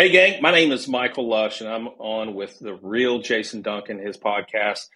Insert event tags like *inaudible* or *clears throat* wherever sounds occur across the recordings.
Hey, gang, my name is Michael Lush, and I'm on with the real Jason Duncan, his podcast.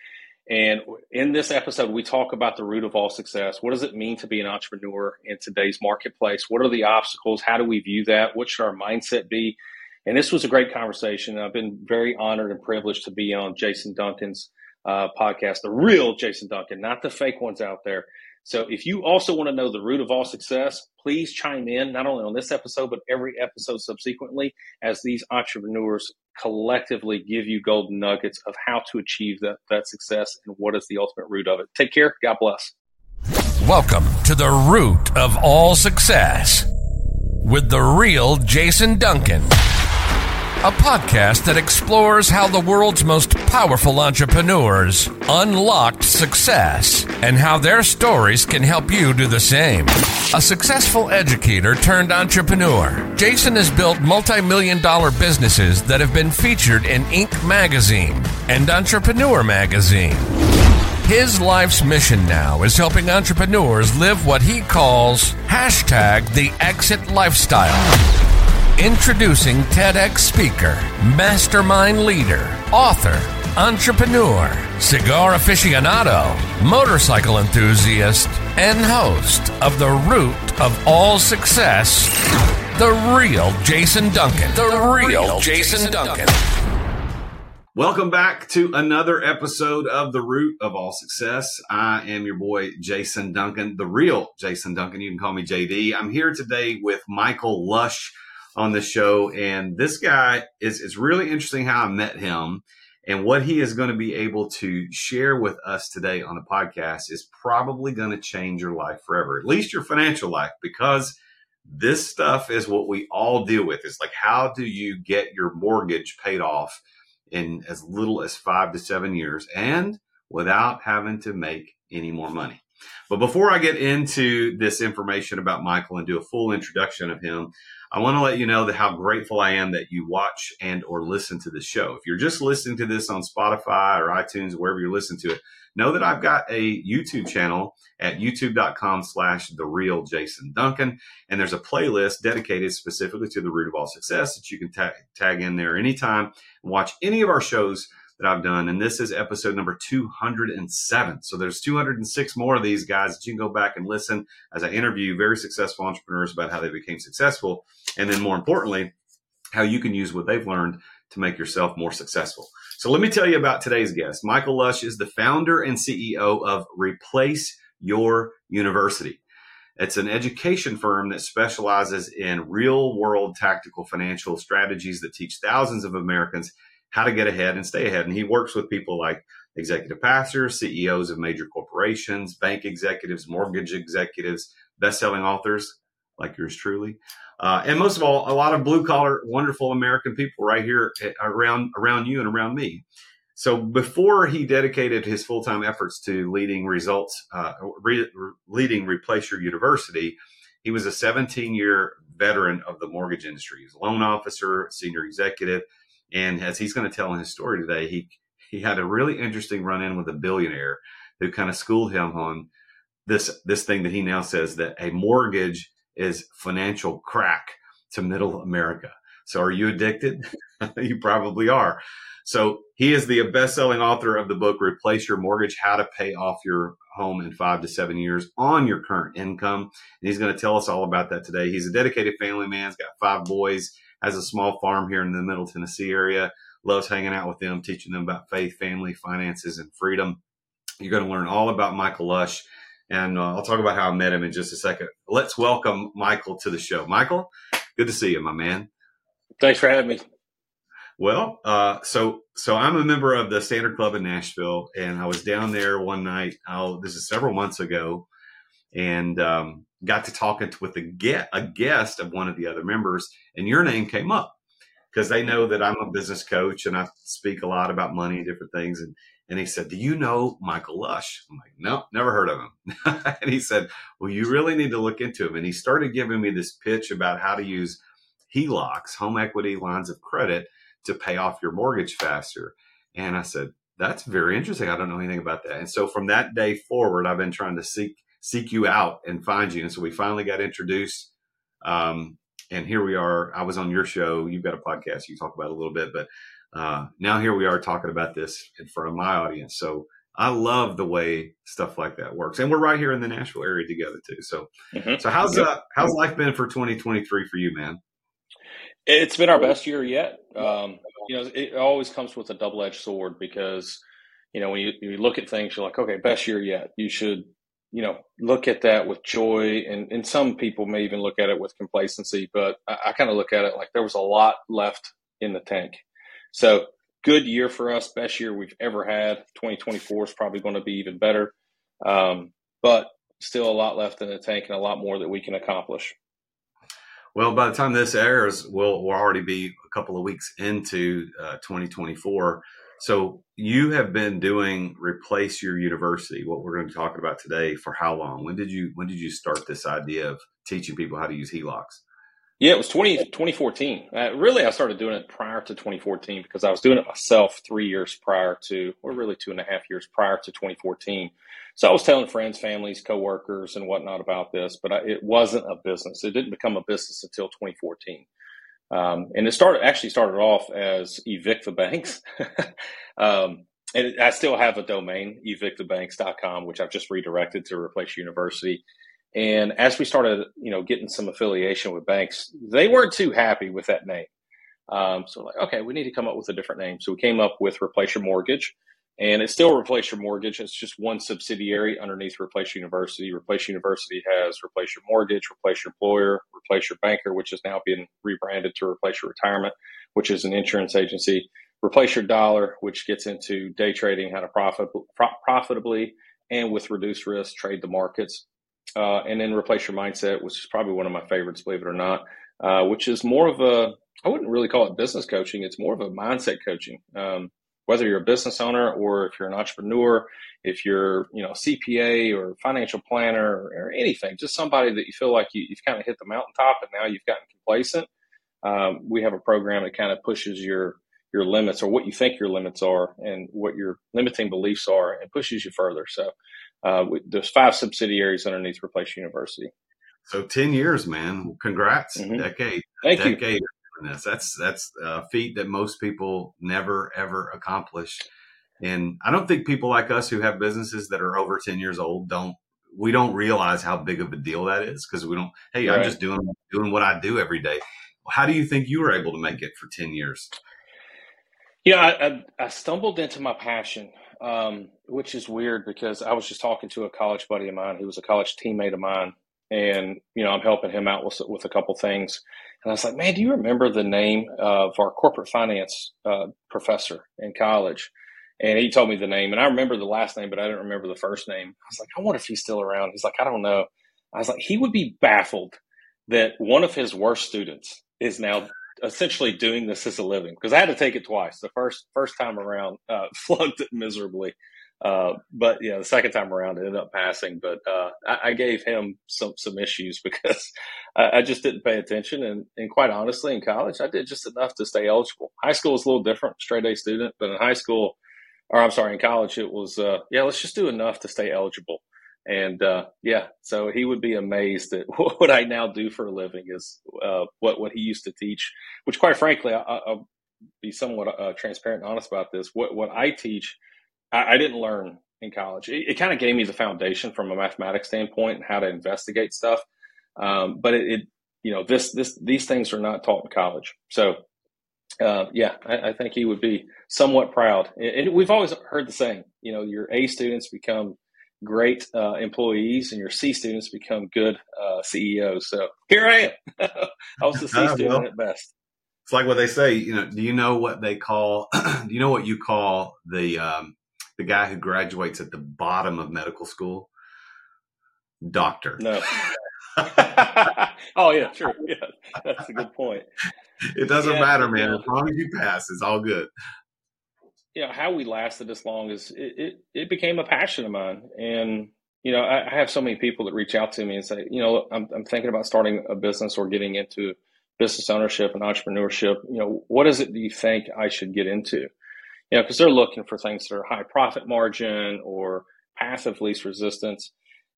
And in this episode, we talk about the root of all success. What does it mean to be an entrepreneur in today's marketplace? What are the obstacles? How do we view that? What should our mindset be? And this was a great conversation. I've been very honored and privileged to be on Jason Duncan's uh, podcast, the real Jason Duncan, not the fake ones out there. So if you also want to know the root of all success, please chime in not only on this episode, but every episode subsequently as these entrepreneurs collectively give you golden nuggets of how to achieve that, that success and what is the ultimate root of it. Take care. God bless. Welcome to the root of all success with the real Jason Duncan a podcast that explores how the world's most powerful entrepreneurs unlocked success and how their stories can help you do the same. A successful educator turned entrepreneur, Jason has built multi million dollar businesses that have been featured in Inc. magazine and Entrepreneur magazine. His life's mission now is helping entrepreneurs live what he calls hashtag the exit lifestyle. Introducing TEDx speaker, mastermind leader, author, entrepreneur, cigar aficionado, motorcycle enthusiast, and host of The Root of All Success, the real Jason Duncan. The real Jason Duncan. Welcome back to another episode of The Root of All Success. I am your boy, Jason Duncan, the real Jason Duncan. You can call me JD. I'm here today with Michael Lush on the show. And this guy is, it's really interesting how I met him and what he is going to be able to share with us today on the podcast is probably going to change your life forever, at least your financial life, because this stuff is what we all deal with. It's like, how do you get your mortgage paid off in as little as five to seven years and without having to make any more money? But before I get into this information about Michael and do a full introduction of him, I want to let you know that how grateful I am that you watch and or listen to this show. If you're just listening to this on Spotify or iTunes, wherever you listen to it, know that I've got a YouTube channel at youtube.com slash the real Jason Duncan. And there's a playlist dedicated specifically to the root of all success that you can tag, tag in there anytime and watch any of our shows that I've done. And this is episode number 207. So there's 206 more of these guys that you can go back and listen as I interview very successful entrepreneurs about how they became successful. And then more importantly, how you can use what they've learned to make yourself more successful. So let me tell you about today's guest. Michael Lush is the founder and CEO of Replace Your University. It's an education firm that specializes in real world tactical financial strategies that teach thousands of Americans how to get ahead and stay ahead. And he works with people like executive pastors, CEOs of major corporations, bank executives, mortgage executives, best-selling authors like yours truly, uh, and most of all, a lot of blue collar, wonderful American people right here around around you and around me. So before he dedicated his full time efforts to leading results, uh, re- leading Replace Your University, he was a 17 year veteran of the mortgage industry. He's a loan officer, senior executive, and as he's going to tell in his story today, he he had a really interesting run in with a billionaire who kind of schooled him on this this thing that he now says that a mortgage is financial crack to middle America. So are you addicted? *laughs* you probably are. So he is the best-selling author of the book Replace Your Mortgage: How to Pay Off Your Home in 5 to 7 years on your current income. And he's going to tell us all about that today. He's a dedicated family man, he's got 5 boys has a small farm here in the Middle Tennessee area. Loves hanging out with them, teaching them about faith, family, finances, and freedom. You're going to learn all about Michael Lush, and uh, I'll talk about how I met him in just a second. Let's welcome Michael to the show. Michael, good to see you, my man. Thanks for having me. Well, uh, so so I'm a member of the Standard Club in Nashville, and I was down there one night. Oh, this is several months ago, and um, got to talking with a get a guest of one of the other members, and your name came up because they know that I'm a business coach and I speak a lot about money and different things. And and he said, "Do you know Michael Lush?" I'm like, "No, never heard of him." *laughs* and he said, "Well, you really need to look into him." And he started giving me this pitch about how to use HELOCs, home equity lines of credit, to pay off your mortgage faster. And I said, "That's very interesting. I don't know anything about that." And so from that day forward, I've been trying to seek seek you out and find you. And so we finally got introduced um, and here we are. I was on your show. You've got a podcast. You talk about a little bit, but uh, now here we are talking about this in front of my audience. So I love the way stuff like that works, and we're right here in the Nashville area together too. So, mm-hmm. so how's yep. uh, how's life been for 2023 for you, man? It's been our best year yet. Um, you know, it always comes with a double edged sword because you know when you, you look at things, you're like, okay, best year yet. You should you know look at that with joy, and and some people may even look at it with complacency, but I, I kind of look at it like there was a lot left in the tank. So good year for us, best year we've ever had. 2024 is probably going to be even better, um, but still a lot left in the tank and a lot more that we can accomplish. Well, by the time this airs, we'll, we'll already be a couple of weeks into uh, 2024. So you have been doing replace your university, what we're going to talking about today, for how long? When did you when did you start this idea of teaching people how to use HELOCs? Yeah, it was 20, 2014. Uh, really, I started doing it prior to 2014 because I was doing it myself three years prior to, or really two and a half years prior to 2014. So I was telling friends, families, coworkers, and whatnot about this, but I, it wasn't a business. It didn't become a business until 2014. Um, and it started actually started off as evict the banks. *laughs* um, and I still have a domain, evictthebanks.com, which I've just redirected to replace university. And as we started, you know, getting some affiliation with banks, they weren't too happy with that name. Um, so like, okay, we need to come up with a different name. So we came up with Replace Your Mortgage, and it still Replace Your Mortgage. It's just one subsidiary underneath Replace University. Replace University has Replace Your Mortgage, Replace Your Employer, Replace Your Banker, which is now being rebranded to Replace Your Retirement, which is an insurance agency. Replace Your Dollar, which gets into day trading, how to profit pro- profitably and with reduced risk trade the markets uh, and then replace your mindset, which is probably one of my favorites, believe it or not, uh, which is more of a I wouldn't really call it business coaching. It's more of a mindset coaching. Um, whether you're a business owner or if you're an entrepreneur, if you're you know CPA or financial planner or, or anything, just somebody that you feel like you, have kind of hit the mountaintop and now you've gotten complacent. Um, we have a program that kind of pushes your your limits or what you think your limits are and what your limiting beliefs are and pushes you further. So uh, we, there's five subsidiaries underneath Replace University. So 10 years, man. Congrats. Mm-hmm. Decade. Thank decade you. This. That's, that's a feat that most people never, ever accomplish. And I don't think people like us who have businesses that are over 10 years old don't, we don't realize how big of a deal that is because we don't, hey, right. I'm just doing, doing what I do every day. How do you think you were able to make it for 10 years? Yeah, I, I, I stumbled into my passion um, which is weird because I was just talking to a college buddy of mine. He was a college teammate of mine, and you know I'm helping him out with with a couple things. And I was like, "Man, do you remember the name of our corporate finance uh, professor in college?" And he told me the name, and I remember the last name, but I didn't remember the first name. I was like, "I wonder if he's still around." He's like, "I don't know." I was like, "He would be baffled that one of his worst students is now essentially doing this as a living because I had to take it twice. The first first time around, uh, *laughs* flunked it miserably, uh, but yeah, the second time around, it ended up passing. But uh, I, I, gave him some some issues *laughs* because I, I, just didn't pay attention, and and quite honestly, in college, I did just enough to stay eligible. High school was a little different, straight A student, but in high school, or I'm sorry, in college, it was uh, yeah, let's just do enough to stay eligible. And uh, yeah, so he would be amazed at *laughs* what I now do for a living is uh, what what he used to teach. Which, quite frankly, I, will be somewhat transparent and honest about this. What what I teach, I, I didn't learn in college. It, it kind of gave me the foundation from a mathematics standpoint and how to investigate stuff. Um, but it, it, you know, this this these things are not taught in college. So uh, yeah, I, I, think he would be somewhat proud. And, we've always heard the saying, you know, your A students become great uh, employees and your C students become good uh, CEOs. So here I am. *laughs* I was the C student well, at best. It's like what they say. You know, do you know what they call? *clears throat* do you know what you call the um, the guy who graduates at the bottom of medical school? Doctor. No. *laughs* *laughs* oh yeah, sure. Yeah, that's a good point. It doesn't yeah, matter, man. Yeah. As long as you pass, it's all good you know how we lasted this long is it, it, it became a passion of mine and you know I, I, have so many people that reach out to me and say you know I'm, I'm thinking about starting a business or getting into business ownership and entrepreneurship you know what is it do you think i should get into you know because they're looking for things that are high profit margin or path of least resistance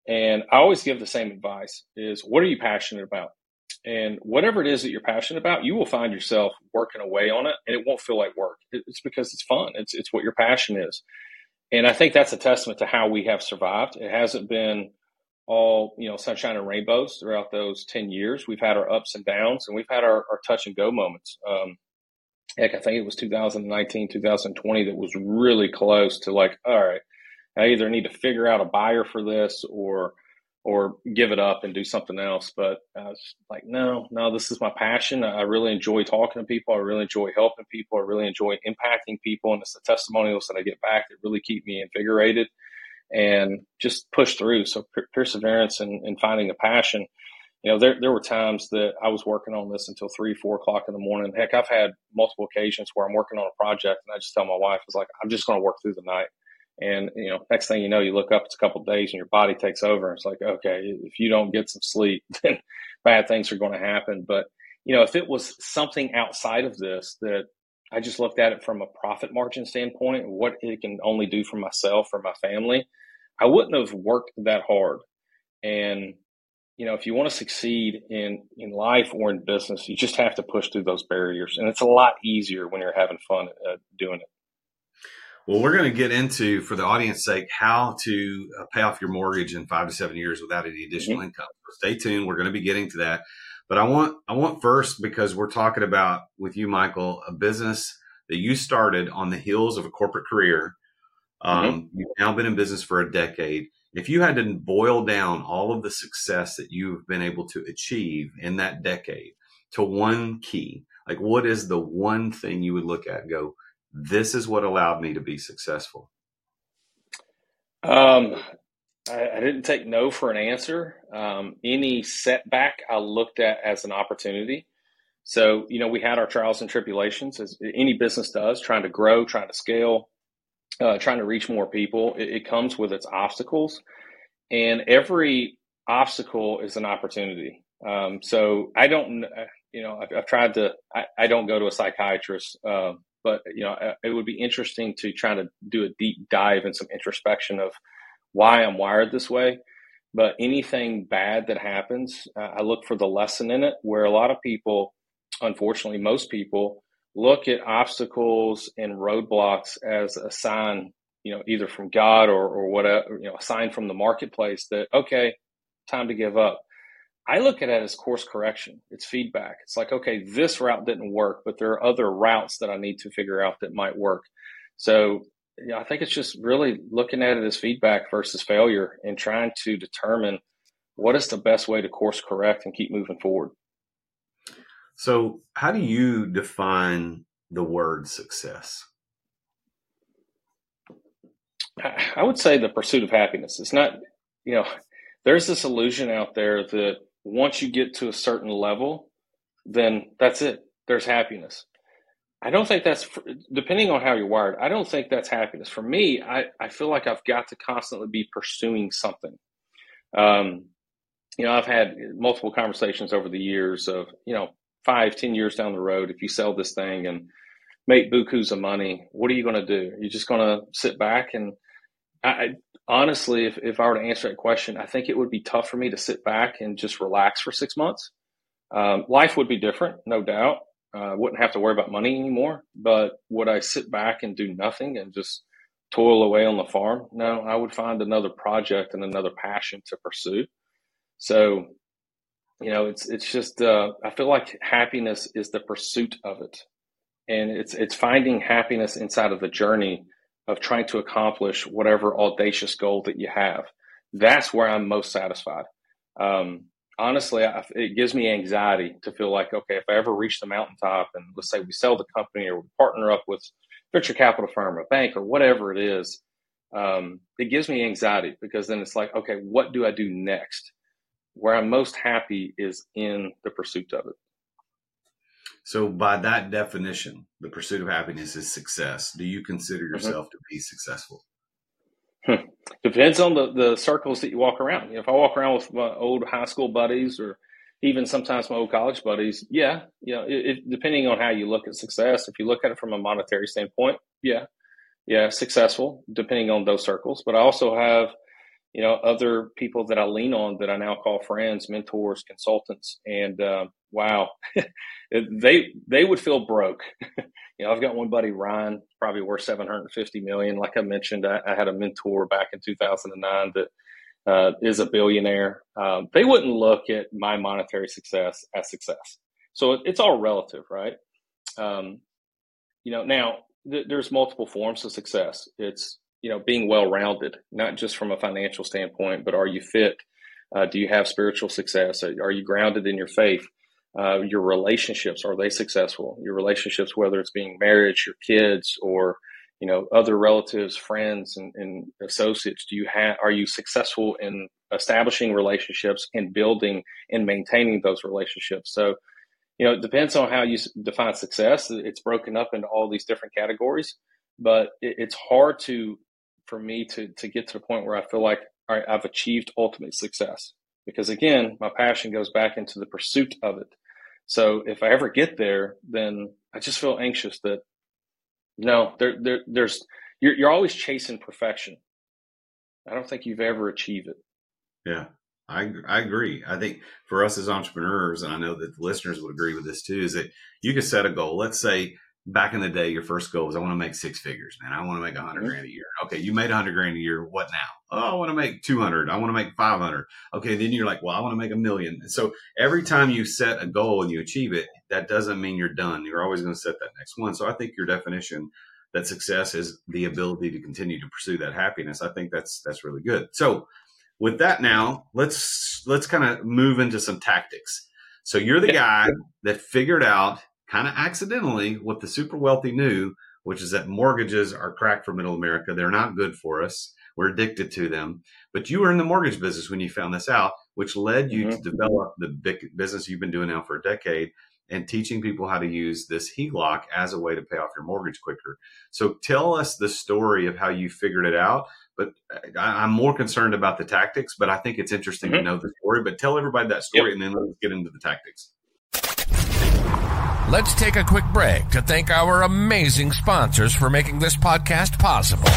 and i always give the same advice is what are you passionate about And whatever it is that you're passionate about, you will find yourself working away on it, and it won't feel like work. It's because it's fun. It's it's what your passion is, and I think that's a testament to how we have survived. It hasn't been all you know sunshine and rainbows throughout those 10 years we've had our ups and downs and we've had our, our touch and go moments um, heck i think it was 2019 2020 that was really close to like all right i either need to figure out a buyer for this or or give it up and do something else. But i was like no no this is my passion. I really enjoy talking to people. I really enjoy helping people. I really enjoy impacting people. And it's the testimonials that i get back that really keep me invigorated and just push through. So per- perseverance and, and, finding a passion. You know, there there were times that I was working on this until three, four o'clock in the morning. Heck, I've had multiple occasions where I'm working on a project and I just tell my wife, "I was like, I'm just going to work through the night." And you know, next thing you know, you look up, it's a couple days, and your body takes over. And it's like, okay, if you don't get some sleep, *laughs* then bad things are going to happen. But you know, if it was something outside of this that I just looked at it from a profit margin standpoint, what it can only do for myself or my family. I wouldn't have worked that hard. And you know, if you want to succeed in in life or in business, you just have to push through those barriers, and it's a lot easier when you're having fun uh, doing it. Well, we're going to get into, for the audience sake, how to uh, pay off your mortgage in five to seven years without any additional mm-hmm. income. So stay tuned. We're going to be getting to that. But I want I want first because we're talking about with you, Michael, a business that you started on the heels of a corporate career. Mm-hmm. Um, mm-hmm. You've now been in business for a decade. If you had to boil down all of the success that you've been able to achieve in that decade to one key, like what is the one thing you would look at go, this is what allowed me to be successful? Um, I, I didn't take no for an answer. Um, any setback I looked at as an opportunity. So, you know, we had our trials and tribulations, as any business does, trying to grow, trying to scale, uh, trying to reach more people. It, it, comes with its obstacles, and every obstacle is an opportunity. Um, so, I don't, uh, you know, I've, I've tried to. I, I, don't go to a psychiatrist, uh, but you know, it would be interesting to try to do a deep dive and some introspection of why I'm wired this way. But anything bad that happens, uh, I look for the lesson in it. Where a lot of people, unfortunately, most people look at obstacles and roadblocks as a sign, you know, either from God or, or whatever, you know, a sign from the marketplace that, okay, time to give up. I look at it as course correction. It's feedback. It's like, okay, this route didn't work, but there are other routes that I need to figure out that might work. So yeah, I think it's just really looking at it as feedback versus failure and trying to determine what is the best way to course correct and keep moving forward. So, how do you define the word success? I would say the pursuit of happiness. It's not, you know, there's this illusion out there that once you get to a certain level, then that's it. There's happiness. I don't think that's depending on how you're wired. I don't think that's happiness. For me, I, I feel like I've got to constantly be pursuing something. Um, you know, I've had multiple conversations over the years of, you know, five, ten years down the road, if you sell this thing and make bukus of money, what are you going to do? You're just going to sit back and I, honestly, if, if I were to answer that question, I think it would be tough for me to sit back and just relax for six months. Um, life would be different, no doubt. I uh, wouldn't have to worry about money anymore. But would I sit back and do nothing and just toil away on the farm? No, I would find another project and another passion to pursue. So, you know, it's it's just uh, I feel like happiness is the pursuit of it, and it's it's finding happiness inside of the journey of trying to accomplish whatever audacious goal that you have. That's where I'm most satisfied. Um, honestly, I, it gives me anxiety to feel like, okay, if I ever reach the mountaintop and let's say we sell the company or we partner up with venture capital firm, a bank, or whatever it is, um, it gives me anxiety because then it's like, okay, what do I do next? Where I'm most happy is in the pursuit of it. So, by that definition, the pursuit of happiness is success. Do you consider mm-hmm. yourself mm-hmm. to be successful? Hmm. Depends on the, the circles that you walk around. You know, if I walk around with my old high school buddies or even sometimes my old college buddies, yeah, you know, it, it, depending on how you look at success, if you look at it from a monetary standpoint, yeah, yeah, successful, depending on those circles. But I also have, you know, other people that I lean on that I now call friends, mentors, consultants, and uh, wow, *laughs* they they would feel broke. *laughs* you know, I've got one buddy, Ryan, probably worth seven hundred fifty million. Like I mentioned, I, I, had a mentor back in two thousand and nine that uh, is a billionaire. Um, they wouldn't look at my monetary success as success. So it, it's all relative, right? Um, you know, now th- there's multiple forms of success. It's you know being well rounded, not just from a financial standpoint, but are you fit? Uh, do you have spiritual success? Are you grounded in your faith? Uh, your relationships are they successful? Your relationships, whether it's being married, your kids, or you know other relatives, friends, and, and associates. Do you have? Are you successful in establishing relationships and building and maintaining those relationships? So you know, it depends on how you define success. It's broken up into all these different categories, but it, it's hard to, for me to, to get to the point where I feel like all right, I've achieved ultimate success because again, my passion goes back into the pursuit of it. So if I ever get there, then I just feel anxious that no, there, there, there's, you're, you're always chasing perfection. I don't think you've ever achieved it. Yeah. I I agree. I think for us as entrepreneurs, and I know that the listeners would agree with this too, is that you can set a goal. Let's say back in the day, your first goal was I want to make six figures, man. I want to make a 100 mm-hmm. grand a year. Okay, you made a hundred grand a year. What now? Oh, I want to make two hundred. I want to make five hundred. Okay, then you're like, well, I want to make a million. And so every time you set a goal and you achieve it, that doesn't mean you're done. You're always going to set that next one. So I think your definition that success is the ability to continue to pursue that happiness. I think that's that's really good. So with that now, let's let's kind of move into some tactics. So you're the guy that figured out kind of accidentally what the super wealthy knew, which is that mortgages are cracked for middle America. They're not good for us. We're addicted to them. But you were in the mortgage business when you found this out, which led you mm-hmm. to develop the big business you've been doing now for a decade and teaching people how to use this HELOC as a way to pay off your mortgage quicker. So tell us the story of how you figured it out but I, am more concerned about the tactics. But I think it's interesting mm-hmm. to know the story. But tell everybody that story, yep. and then let's get into the tactics. Let's take a quick break to thank our amazing sponsors for making this podcast possible.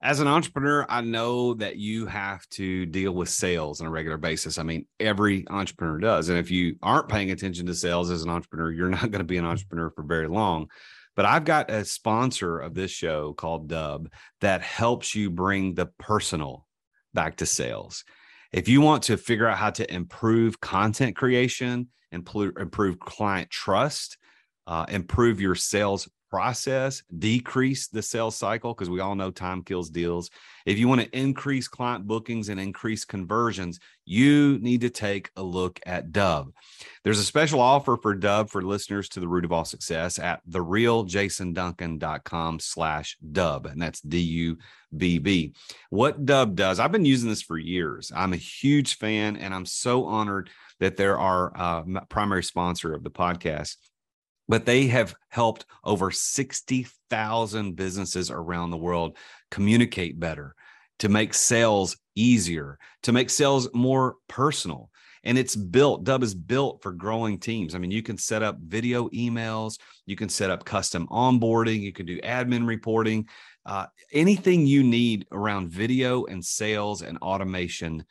As an entrepreneur, I know that you have to deal with sales on a regular basis. I mean, every entrepreneur does. And if you aren't paying attention to sales as an entrepreneur, you're not going to be an entrepreneur for very long. But I've got a sponsor of this show called Dubb that helps you bring the personal back to sales. If you want to figure out how to improve content creation, and improve client trust, uh, improve your sales process, decrease the sales cycle, because we all know time kills deals. If you want to increase client bookings and increase conversions, you need to take a look at Dubb. There's a special offer for Dubb for listeners to the root of all success at therealjasonduncan.com slash Dubb. And that's D-U-B-B. What Dubb does, I've been using this for years. I'm a huge fan and I'm so honored that they're our uh, primary sponsor of the podcast but they have helped over 60,000 businesses around the world communicate better, to make sales easier, to make sales more personal. And it's built, Dubb is built for growing teams. I mean, you can set up video emails, you can set up custom onboarding, you can do admin reporting, uh, anything you need around video and sales and automation.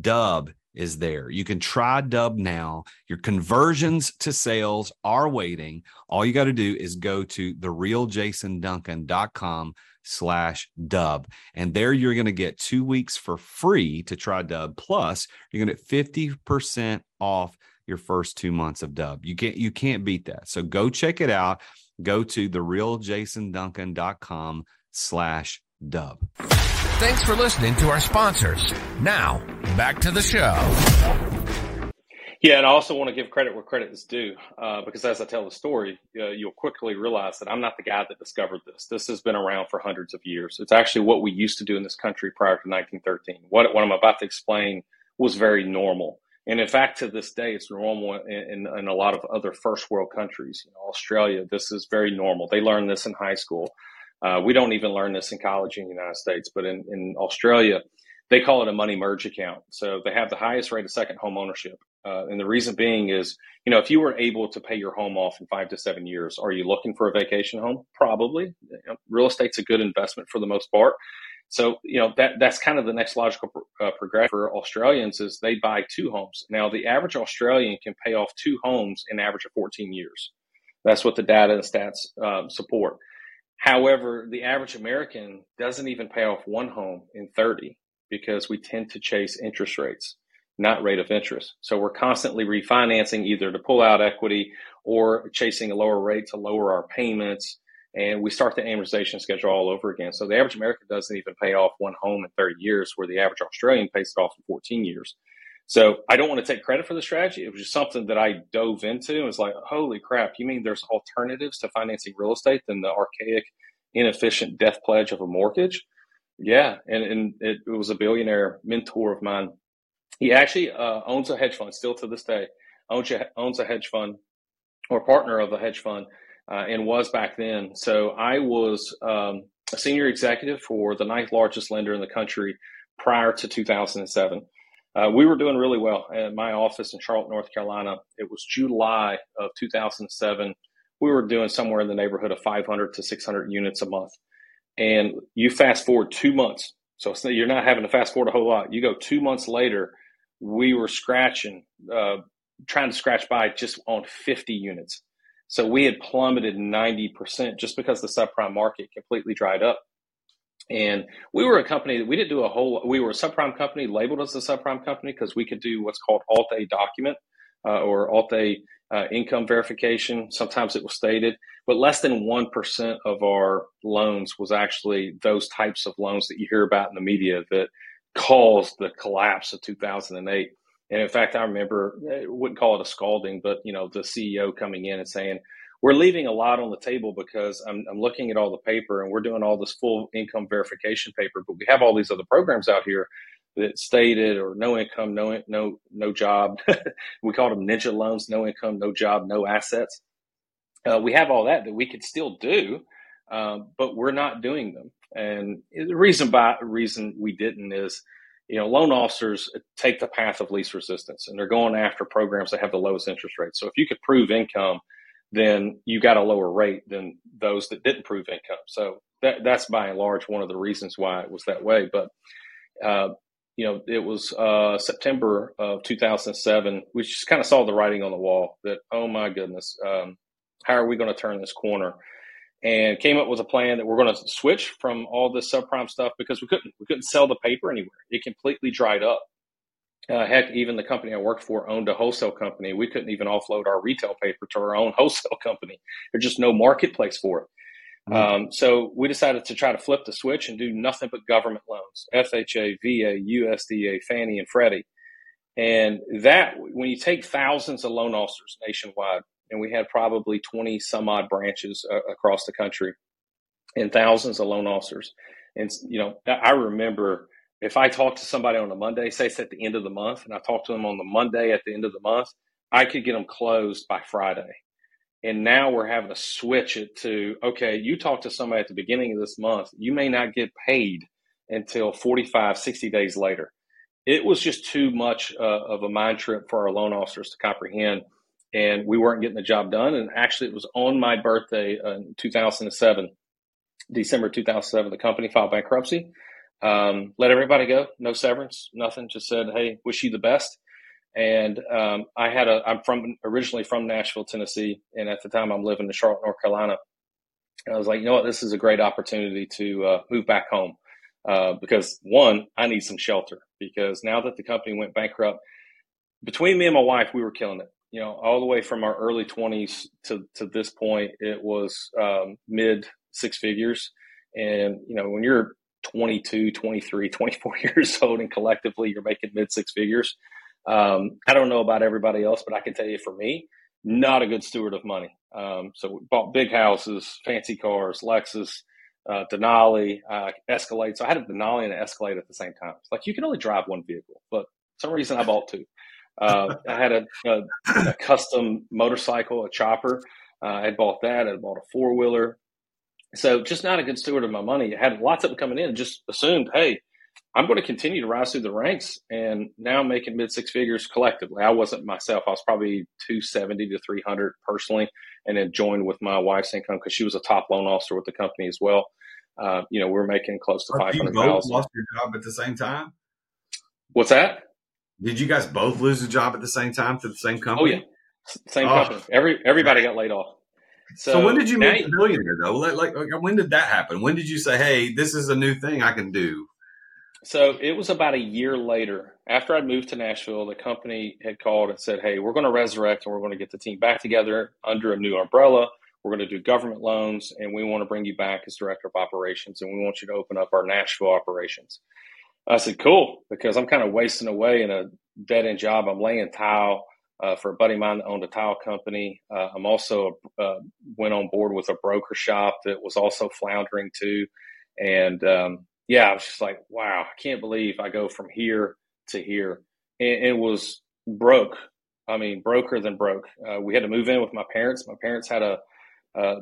Dubb is there. You can try Dubb now. Your conversions to sales are waiting. All you got to do is go to therealjasonduncan.com slash Dubb. And there you're going to get two weeks for free to try Dubb. Plus, you're going to get 50% off your first two months of Dubb. You can't you can't beat that. So go check it out. Go to therealjasonduncan.com slash Dubb. Thanks for listening to our sponsors. Now, back to the show. Yeah, and I also want to give credit where credit is due, uh, because as I tell the story, uh, you'll quickly realize that I'm not the guy that discovered this. This has been around for hundreds of years. It's actually what we used to do in this country prior to 1913. What, what I'm about to explain was very normal. And in fact, to this day, it's normal in, in, in a lot of other first world countries. You know, Australia, this is very normal. They learn this in high school. Uh, we don't even learn this in college in the United States, but in, in Australia, they call it a money merge account. So they have the highest rate of second home ownership. Uh, and the reason being is, you know, if you were able to pay your home off in five to seven years, are you looking for a vacation home? Probably. Real estate's a good investment for the most part. So, you know, that that's kind of the next logical uh, progression for Australians is they buy two homes. Now, the average Australian can pay off two homes in average of 14 years. That's what the data and stats um, support. However, the average American doesn't even pay off one home in 30 because we tend to chase interest rates, not rate of interest. So we're constantly refinancing either to pull out equity or chasing a lower rate to lower our payments and we start the amortization schedule all over again. So the average American doesn't even pay off one home in 30 years, where the average Australian pays it off in 14 years. So I don't want to take credit for the strategy. It was just something that I dove into and was like, holy crap, you mean there's alternatives to financing real estate than the archaic, inefficient death pledge of a mortgage? Yeah. And, and it, it was a billionaire mentor of mine. He actually uh, owns a hedge fund still to this day, owns a, owns a hedge fund or partner of a hedge fund uh, and was back then. So I was um, a senior executive for the ninth largest lender in the country prior to 2007. Uh, we were doing really well at my office in Charlotte, North Carolina. It was July of 2007. We were doing somewhere in the neighborhood of 500 to 600 units a month. And you fast forward two months. So you're not having to fast forward a whole lot. You go two months later, we were scratching, uh, trying to scratch by just on 50 units. So we had plummeted 90% just because the subprime market completely dried up. And we were a company that we didn't do a whole, we were a subprime company labeled as a subprime company because we could do what's called Alt-A document uh, or Alt-A uh, income verification. Sometimes it was stated, but less than 1% of our loans was actually those types of loans that you hear about in the media that caused the collapse of 2008. And in fact, I remember, I wouldn't call it a scalding, but you know, the CEO coming in and saying, "We're leaving a lot on the table because I'm, I'm looking at all the paper and we're doing all this full income verification paper, but we have all these other programs out here that stated or no income, no no no job. *laughs* we called them ninja loans, no income, no job, no assets. Uh, we have all that that we could still do, um, but we're not doing them. And the reason by reason we didn't is you know, loan officers take the path of least resistance and they're going after programs that have the lowest interest rates. So if you could prove income, then you got a lower rate than those that didn't prove income. So that, that's by and large one of the reasons why it was that way. But, uh, you know, it was uh, September of 2007. We just kind of saw the writing on the wall that, oh my goodness, um, how are we going to turn this corner? and came up with a plan that we're going to switch from all this subprime stuff because we couldn't we couldn't sell the paper anywhere. It completely dried up. Uh, heck, even the company I worked for owned a wholesale company. We couldn't even offload our retail paper to our own *laughs* wholesale company. There's just no marketplace for it. Mm-hmm. Um, so we decided to try to flip the switch and do nothing but government loans: FHA, VA, USDA, Fannie, and Freddie. And that, when you take thousands of loan officers nationwide, and we had probably 20 some odd branches uh, across the country and thousands of loan officers. And, you know, I remember if I talk to somebody on a Monday, say it's at the end of the month, and I talk to them on the Monday at the end of the month, I could get them closed by Friday. And now we're having to switch it to, okay, you talk to somebody at the beginning of this month, you may not get paid until 45, 60 days later. It was just too much uh, of a mind trip for our loan officers to comprehend and we weren't getting the job done. And actually, it was on my birthday in 2007, December 2007. The company filed bankruptcy. Um, let everybody go, no severance, nothing. Just said, "Hey, wish you the best." And um, I had a. I'm from originally from Nashville, Tennessee, and at the time I'm living in Charlotte, North Carolina. And I was like, you know what, this is a great opportunity to uh, move back home uh, because one, I need some shelter because now that the company went bankrupt, between me and my wife, we were killing it you know, all the way from our early 20s to, to this point, it was um, mid six figures. And, you know, when you're 22, 23, 24 *laughs* years old and collectively you're making mid six figures, um, I don't know about everybody else, but I can tell you for me, not a good steward of money. Um, so we bought big houses, fancy cars, Lexus, uh, Denali, uh, Escalade. So I had a Denali and an Escalade at the same time. It's like you can only drive one vehicle, but for some reason I bought two. Uh, I had a, a, a, custom motorcycle, a chopper. Uh, I had bought that. I bought a four wheeler. So just not a good steward of my money. I had lots of them coming in. Just assumed, hey, I'm going to continue to rise through the ranks. And now I'm making mid six figures collectively. I wasn't myself. I was probably 270 to 300 personally, and then joined with my wife's income because she was a top loan officer with the company as well. uh, you know, we are making close to five hundred thousand. Lost your job at the same time. What's that? Did you guys both lose a job at the same time to the same company? Oh yeah, same oh. company. Every everybody got laid off. So, so when did you make a millionaire though? Like, like, when did that happen? When did you say, "Hey, this is a new thing I can do"? So it was about a year later after I'd moved to Nashville. The company had called and said, "Hey, we're going to resurrect and we're going to get the team back together under a new umbrella. We're going to do government loans, and we want to bring you back as director of operations, and we want you to open up our Nashville operations." I said, "Cool," because I'm kind of wasting away in a dead end job. I'm laying tile uh, for a buddy of mine that owned a tile company. Uh, I'm also uh, went on board with a broker shop that was also floundering too, and um, yeah, I was just like, wow, I can't believe I go from here to here, and it was broke. I mean, broker than broke. Uh, we had to move in with my parents. My parents had a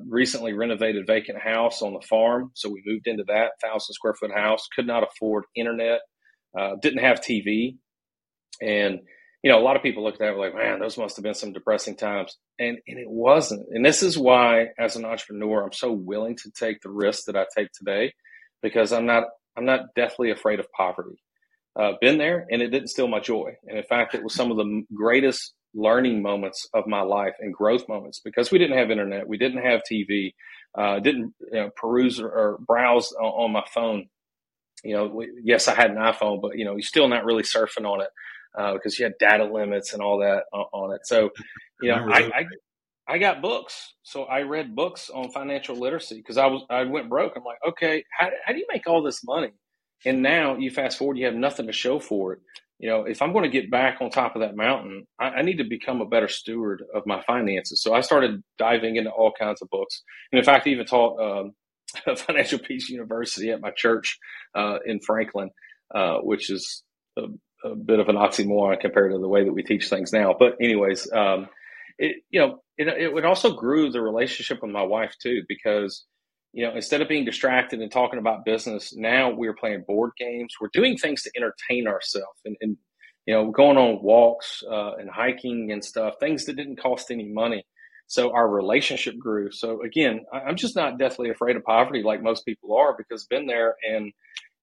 recently renovated vacant house on the farm. So we moved into that thousand square foot house, could not afford internet, uh, didn't have TV. And, you know, a lot of people look at that like, man, those must have been some depressing times. And, and it wasn't. And this is why, as an entrepreneur, I'm so willing to take the risks that I take today because I'm not, I'm not deathly afraid of poverty. Uh, been there and it didn't steal my joy. And in fact, it was some of the greatest learning moments of my life and growth moments because we didn't have internet, we didn't have TV, uh, didn't you know, peruse or, or browse on, on, my phone. You know, we, yes, I had an iPhone, but you know, you're still not really surfing on it uh, because you had data limits and all that on, on it. So, you know, I, I, I got books, so I read books on financial literacy because I was I went broke. I'm like, okay, how, how do you make all this money? And now you fast forward, you have nothing to show for it you know, if I'm going to get back on top of that mountain, I, I, need to become a better steward of my finances. So I started diving into all kinds of books. And in fact, I even taught um, *laughs* Financial Peace University at my church uh, in Franklin, uh, which is a, a, bit of an oxymoron compared to the way that we teach things now. But anyways, um, it, you know, it, it also grew the relationship with my wife too, because you know, instead of being distracted and talking about business, now we're playing board games. We're doing things to entertain ourselves and, and you know, going on walks uh, and hiking and stuff, things that didn't cost any money. So our relationship grew. So again, I'm just not deathly afraid of poverty like most people are because I've been there. And,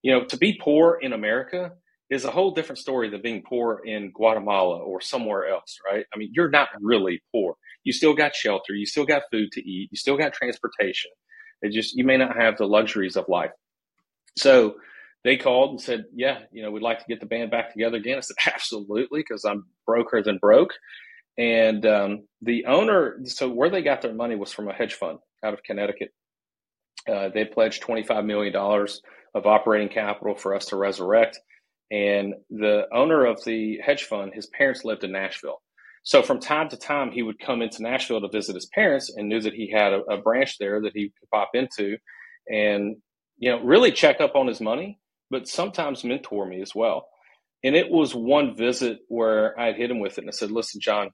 you know, to be poor in America is a whole different story than being poor in Guatemala or somewhere else, right? I mean, you're not really poor. You still got shelter. You still got food to eat. You still got transportation it just you may not have the luxuries of life. So they called and said, "Yeah, you know, we'd like to get the band back together again." I said, *laughs* "Absolutely," because I'm broker than broke. And um, the owner, so where they got their money was from a hedge fund out of Connecticut. Uh, they pledged $25 million of operating capital for us to resurrect. And the owner of the hedge fund, his parents lived in Nashville. So from time to time, he would come into Nashville to visit his parents and knew that he had a, a branch there that he could pop into and, you know, really check up on his money, but sometimes mentor me as well. And it was one visit where I had hit him with it and I said, listen, John,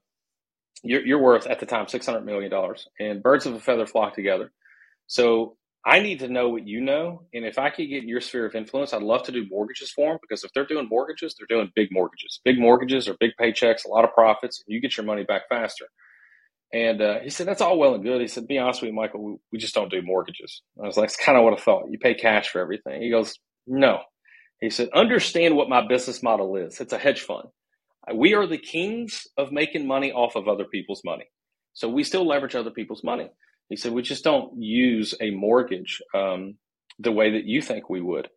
you're, you're worth at the time $600 million and birds of a feather flock together. So I need to know what you know. And if I could get in your sphere of influence, I'd love to do mortgages for them because if they're doing mortgages, they're doing big mortgages. Big mortgages are big paychecks, a lot of profits, and you get your money back faster. And uh, he said, That's all well and good. He said, Be honest with you, Michael, we, we just don't do mortgages. I was like, It's kind of what I thought. You pay cash for everything. He goes, No. He said, Understand what my business model is. It's a hedge fund. We are the kings of making money off of other people's money. So we still leverage other people's money. He said, we just don't use a mortgage um, the way that you think we would.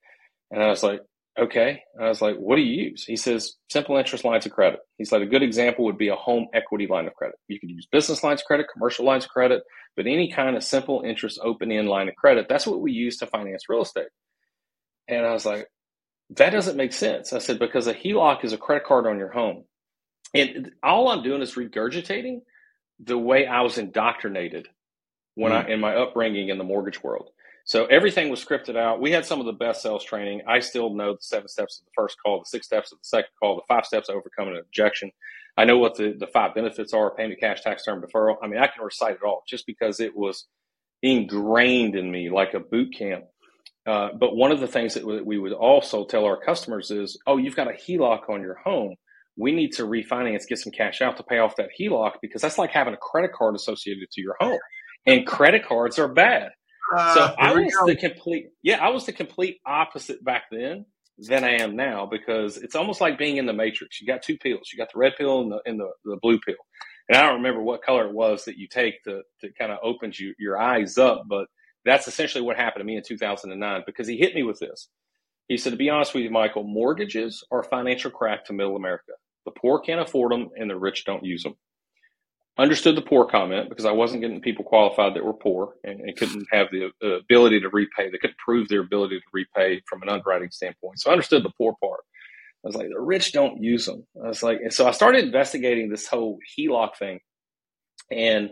And I was like, okay. And I was like, what do you use? He says, simple interest lines of credit. He's like, a good example would be a home equity line of credit. You could use business lines of credit, commercial lines of credit, but any kind of simple interest open end line of credit, that's what we use to finance real estate. And I was like, that doesn't make sense. I said, because a HELOC is a credit card on your home. And all I'm doing is regurgitating the way I was indoctrinated when mm. I in my upbringing in the mortgage world. So everything was scripted out. We had some of the best sales training. I still know the seven steps of the first call, the six steps of the second call, the five steps of overcoming an objection. I know what the, the five benefits are, payment, cash, tax, term, deferral. I mean, I can recite it all just because it was ingrained in me like a boot camp. Uh, but one of the things that we would also tell our customers is, oh, you've got a HELOC on your home. We need to refinance, get some cash out to pay off that HELOC because that's like having a credit card associated to your home and credit cards are bad. Uh, so I was the complete, yeah, I was the complete opposite back then than I am now because it's almost like being in the Matrix. You got two pills. You got the red pill and the and the, the blue pill. And I don't remember what color it was that you take to to kind of opens you your eyes up, but that's essentially what happened to me in 2009 because he hit me with this. He said, to be honest with you, Michael, mortgages are financial crack to middle America. The poor can't afford them and the rich don't use them understood the poor comment because I wasn't getting people qualified that were poor and, and couldn't have the uh, ability to repay. They couldn't prove their ability to repay from an underwriting standpoint. So I understood the poor part. I was like, the rich don't use them. I was like, and so I started investigating this whole HELOC thing, and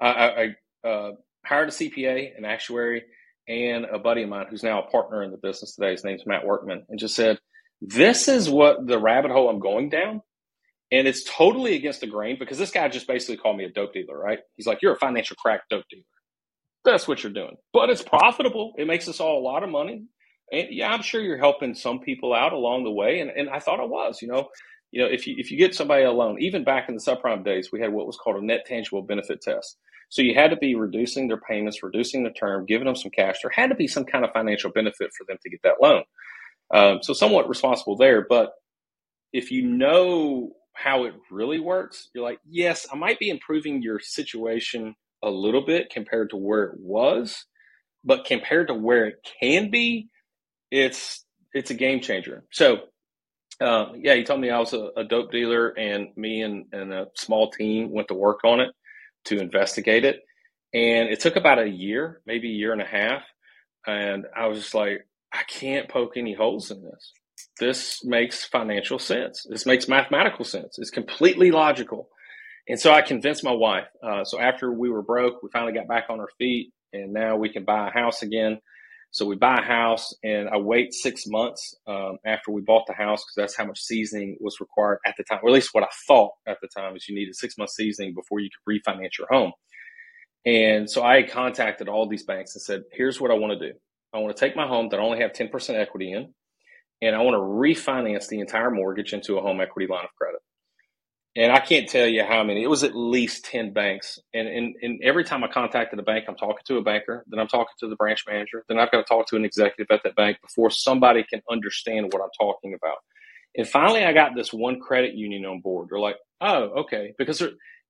I, I uh, hired a CPA, an actuary, and a buddy of mine who's now a partner in the business today. His name's Matt Workman, and just said, "This is what the rabbit hole I'm going down." And it's totally against the grain because this guy just basically called me a dope dealer, right? He's like, you're a financial crack dope dealer. That's what you're doing. But it's profitable. It makes us all a lot of money. And yeah, I'm sure you're helping some people out along the way. And, and I thought I was, you know, you know, if you if you get somebody a loan, even back in the subprime days, we had what was called a net tangible benefit test. So you had to be reducing their payments, reducing the term, giving them some cash. There had to be some kind of financial benefit for them to get that loan. Um, so somewhat responsible there. But if you know how it really works, you're like, yes, I might be improving your situation a little bit compared to where it was, but compared to where it can be, it's it's a game changer. So, uh, yeah, he told me I was a, a dope dealer, and me and, and a small team went to work on it to investigate it, and it took about a year, maybe a year and a half, and I was just like, I can't poke any holes in this this makes financial sense. This makes mathematical sense. It's completely logical. And so I convinced my wife. Uh, so after we were broke, we finally got back on our feet, and now we can buy a house again. So we buy a house, and I wait six months um, after we bought the house because that's how much seasoning was required at the time, or at least what I thought at the time is you needed six months seasoning before you could refinance your home. And so I contacted all these banks and said, "Here's what I want to do. I want to take my home that I only have ten percent equity in and I want to refinance the entire mortgage into a home equity line of credit. And I can't tell you how many. It was at least 10 banks. And, and, and every time I contacted a bank, I'm talking to a banker, then I'm talking to the branch manager, then I've got to talk to an executive at that bank before somebody can understand what I'm talking about. And finally, I got this one credit union on board. They're like, oh, okay. Because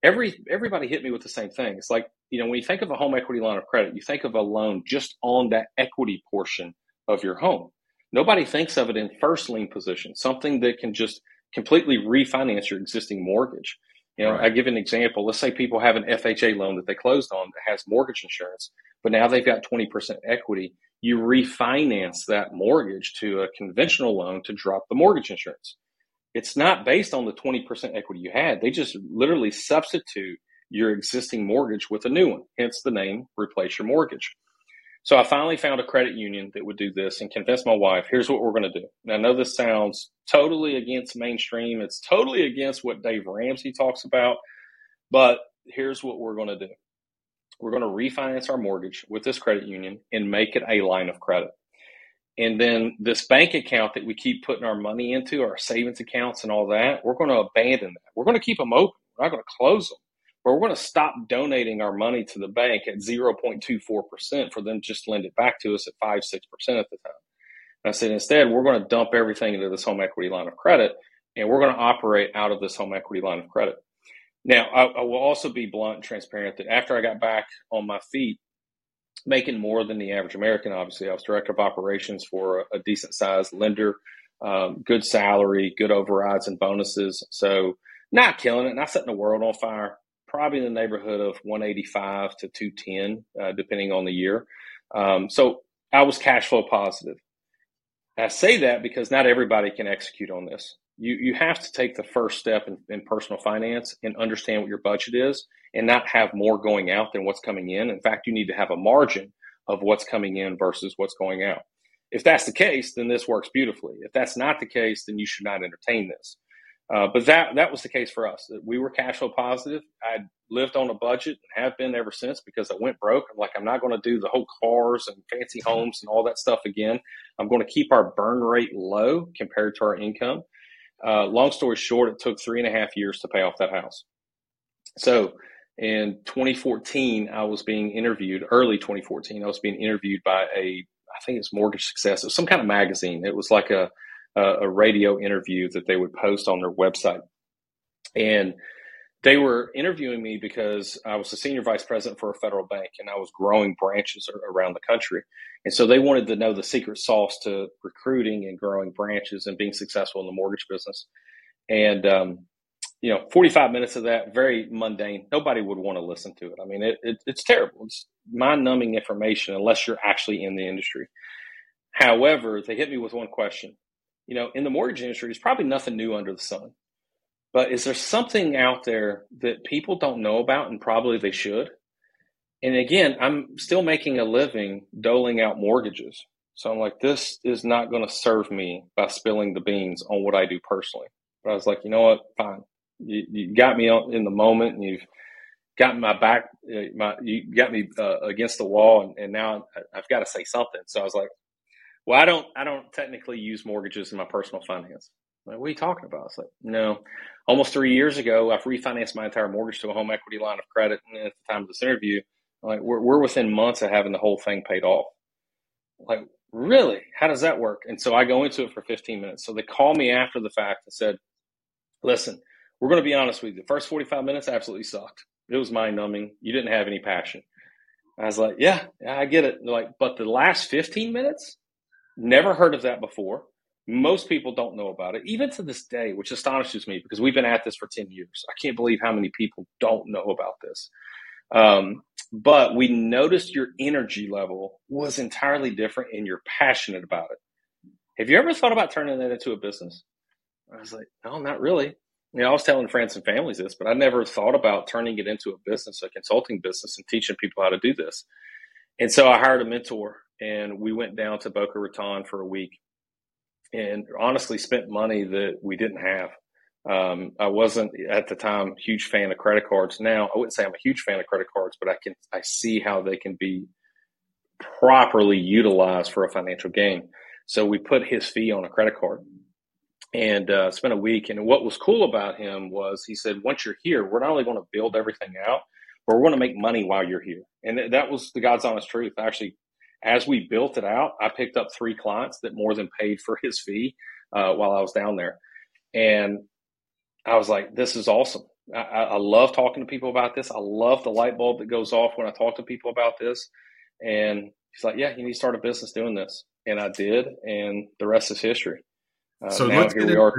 every everybody hit me with the same thing. It's like, you know, when you think of a home equity line of credit, you think of a loan just on that equity portion of your home. Nobody thinks of it in first lien position, something that can just completely refinance your existing mortgage. You know, right. I give an example. Let's say people have an FHA loan that they closed on that has mortgage insurance, but now they've got 20% equity. You refinance that mortgage to a conventional loan to drop the mortgage insurance. It's not based on the 20% equity you had. They just literally substitute your existing mortgage with a new one, hence the name replace your mortgage. So I finally found a credit union that would do this and convinced my wife, here's what we're going to do. Now, I know this sounds totally against mainstream. It's totally against what Dave Ramsey talks about, but here's what we're going to do. We're going to refinance our mortgage with this credit union and make it a line of credit. And then this bank account that we keep putting our money into, our savings accounts and all that, we're going to abandon that. We're going to keep them open. We're not going to close them but we're going to stop donating our money to the bank at 0.24% for them to just lend it back to us at 5 6% at the time. And I said, instead, we're going to dump everything into this home equity line of credit and we're going to operate out of this home equity line of credit. Now, I, I will also be blunt and transparent that after I got back on my feet, making more than the average American, obviously, I was director of operations for a, a decent sized lender, um, good salary, good overrides and bonuses. So, not killing it, not setting the world on fire, probably in the neighborhood of 185 to 210, uh, depending on the year. Um, so I was cash flow positive. I say that because not everybody can execute on this. You, you have to take the first step in, in personal finance and understand what your budget is and not have more going out than what's coming in. In fact, you need to have a margin of what's coming in versus what's going out. If that's the case, then this works beautifully. If that's not the case, then you should not entertain this. Uh, but that that was the case for us. We were cash flow positive. I lived on a budget and have been ever since because I went broke. I'm like, I'm not going to do the whole cars and fancy homes and all that stuff again. I'm going to keep our burn rate low compared to our income. Uh, long story short, it took three and a half years to pay off that house. So, in 2014, I was being interviewed, early 2014, I was being interviewed by a, I think it's Mortgage Success, it was some kind of magazine. It was like a, a, a radio interview that they would post on their website. And they were interviewing me because I was the senior vice president for a federal bank and I was growing branches around the country. And so they wanted to know the secret sauce to recruiting and growing branches and being successful in the mortgage business. And, um, you know, 45 minutes of that, very mundane. Nobody would want to listen to it. I mean, it, it, it's terrible. It's mind numbing information unless you're actually in the industry. However, they hit me with one question. You know, in the mortgage industry, there's probably nothing new under the sun. But is there something out there that people don't know about and probably they should? And again, I'm still making a living doling out mortgages. So I'm like, this is not going to serve me by spilling the beans on what I do personally. But I was like, you know what? Fine. You, you got me in the moment and you've got my back, uh, my, you got me uh, against the wall and, and now I've got to say something. So I was like, well, I don't, I don't technically use mortgages in my personal finance. Like, what are you talking about? It's like, no. Almost three years ago, I've refinanced my entire mortgage to a home equity line of credit. And at the time of this interview, like we're we're within months of having the whole thing paid off. Like, really? How does that work? And so I go into it for 15 minutes. So they call me after the fact and said, listen, we're going to be honest with you. The first 45 minutes absolutely sucked. It was mind numbing. You didn't have any passion. I was like, yeah, I get it. They're like, but the last 15 minutes, never heard of that before. Most people don't know about it, even to this day, which astonishes me because we've been at this for 10 years. I can't believe how many people don't know about this. Um, but we noticed your energy level was entirely different and you're passionate about it. Have you ever thought about turning that into a business? I was like, no, not really. You know, I was telling friends and families this, but I never thought about turning it into a business, a consulting business, and teaching people how to do this. And so I hired a mentor, and we went down to Boca Raton for a week, and honestly spent money that we didn't have. Um, I wasn't at the time huge fan of credit cards. Now I wouldn't say I'm a huge fan of credit cards, but I can I see how they can be properly utilized for a financial gain. So we put his fee on a credit card and uh, spent a week. And what was cool about him was he said, once you're here, we're not only going to build everything out, but we're going to make money while you're here. And that was the God's honest truth. Actually, as we built it out, I picked up three clients that more than paid for his fee uh, while I was down there. And I was like, this is awesome. I, I, love talking to people about this. I love the light bulb that goes off when I talk to people about this. And he's like, yeah, you need to start a business doing this. And I did. And the rest is history. Uh, so let's get, into,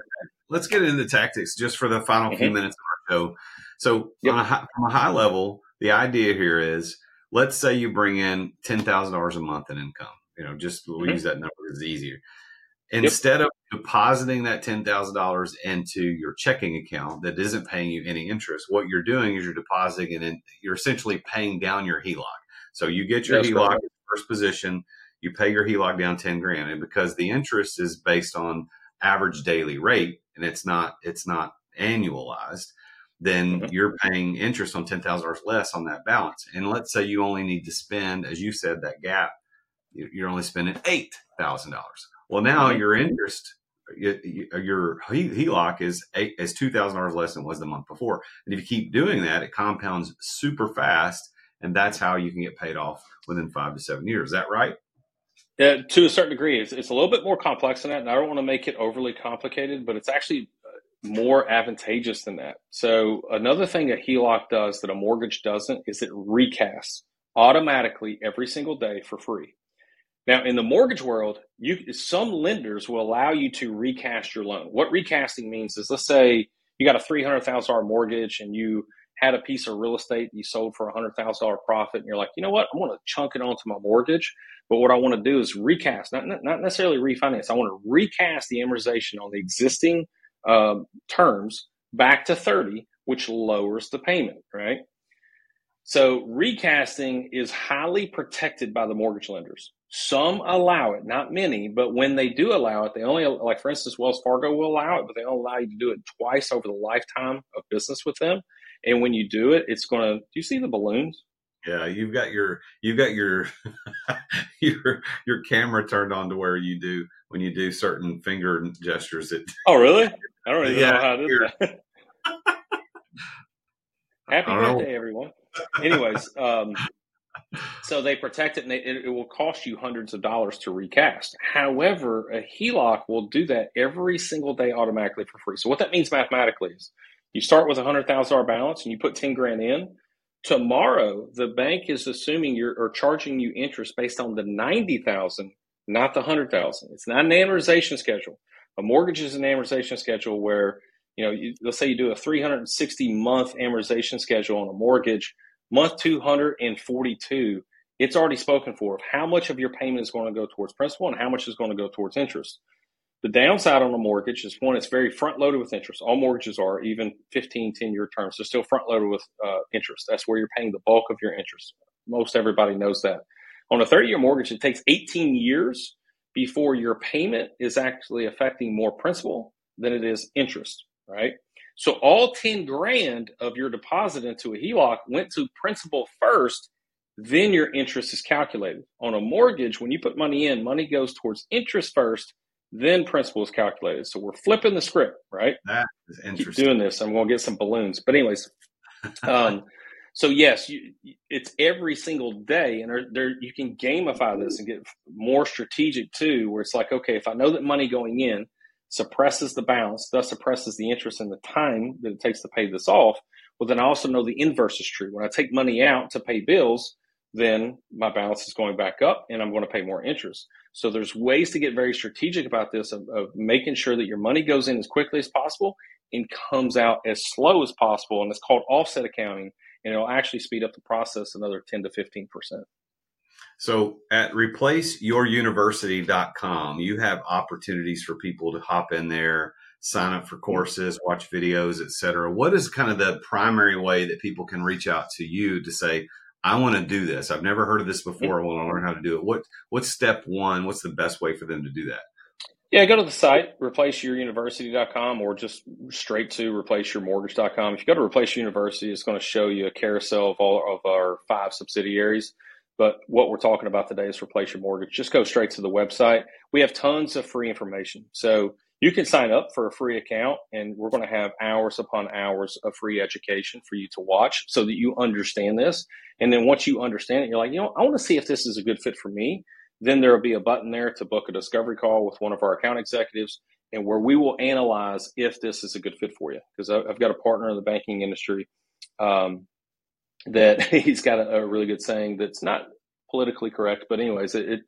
let's get into tactics just for the final mm-hmm. few minutes of our show. So yep. a high, from a high level, the idea here is let's say you bring in $10,000 a month in income. You know, just we'll mm-hmm. use that number it's easier. Instead yep. of depositing that $10,000 into your checking account that isn't paying you any interest, what you're doing is you're depositing and in, you're essentially paying down your HELOC. So you get your That's HELOC right. first position, you pay your HELOC down 10 grand. And because the interest is based on average daily rate and it's not, it's not annualized, then mm-hmm. you're paying interest on $10,000 less on that balance. And let's say you only need to spend, as you said, that gap, you're only spending $8,000 well, now mm-hmm. your interest, your HELOC is eight, is two thousand dollars less than it was the month before, and if you keep doing that, it compounds super fast, and that's how you can get paid off within five to seven years. Is that right? Yeah, to a certain degree, it's, it's a little bit more complex than that, and I don't want to make it overly complicated, but it's actually uh, more advantageous than that. So another thing a HELOC does that a mortgage doesn't is it recasts automatically every single day for free. Now, in the mortgage world, you some lenders will allow you to recast your loan. What recasting means is, let's say you got a three hundred thousand dollar mortgage and you had a piece of real estate you sold for a hundred thousand dollar profit, and you're like, you know what, I want to chunk it onto my mortgage, but what I want to do is recast, not not necessarily refinance. I want to recast the amortization on the existing uh, terms back to thirty, which lowers the payment, right? So recasting is highly protected by the mortgage lenders. Some allow it, not many, but when they do allow it, they only, like for instance, Wells Fargo will allow it, but they only allow you to do it twice over the lifetime of business with them. And when you do it, it's going to, do you see the balloons? Yeah, you've got your you've got your *laughs* your your camera turned on to where you do when you do certain finger gestures. It *laughs* oh really? I don't even yeah, *laughs* know how to do that. Happy birthday, everyone. Anyways, um, so they protect it and they, it, it, will cost you hundreds of dollars to recast. However, a HELOC will do that every single day automatically for free. So what that means mathematically is you start with a hundred thousand dollar balance and you put 10 grand in. Tomorrow, the bank is assuming you're or charging you interest based on the 90,000, not the 100,000. It's not an amortization schedule. A mortgage is an amortization schedule where, you know, you, let's say you do a 360 month amortization schedule on a mortgage month 242, it's already spoken for of how much of your payment is going to go towards principal and how much is going to go towards interest. The downside on a mortgage is one, it's very front loaded with interest. All mortgages are, even 15, 10 year terms, they're still front loaded with uh, interest. That's where you're paying the bulk of your interest. Most everybody knows that. On a 30 year mortgage, it takes 18 years before your payment is actually affecting more principal than it is interest, right? So all 10 grand of your deposit into a HELOC went to principal first, then your interest is calculated. On a mortgage, when you put money in, money goes towards interest first, then principal is calculated. So we're flipping the script, right? That is interesting. Keep doing this. I'm going to get some balloons. But anyways, um, *laughs* so yes, you, it's every single day, and there, there, you can gamify this and get more strategic too. Where it's like, okay, if I know that money going in, suppresses the balance, thus suppresses the interest and the time that it takes to pay this off, well, then I also know the inverse is true. When I take money out to pay bills, then my balance is going back up and I'm going to pay more interest. So there's ways to get very strategic about this of, of making sure that your money goes in as quickly as possible and comes out as slow as possible. And it's called offset accounting and it'll actually speed up the process another 10 to 15 percent. So at replaceyouruniversity.com, you have opportunities for people to hop in there, sign up for courses, watch videos, etc. What is kind of the primary way that people can reach out to you to say, I want to do this. I've never heard of this before. I want to learn how to do it. What what's step one? What's the best way for them to do that? Yeah, go to the site, replaceyouruniversity.com, or just straight to replaceyourmortgage.com. If you go to Replace Your University, it's going to show you a carousel of all of our five subsidiaries. But what we're talking about today is replace your mortgage. Just go straight to the website. We have tons of free information. So you can sign up for a free account, and we're going to have hours upon hours of free education for you to watch so that you understand this. And then once you understand it, you're like, you know, I want to see if this is a good fit for me. Then there will be a button there to book a discovery call with one of our account executives and where we will analyze if this is a good fit for you. Because I've got a partner in the banking industry um, that *laughs* he's got a, a, really good saying that's not politically correct, but anyways, it, it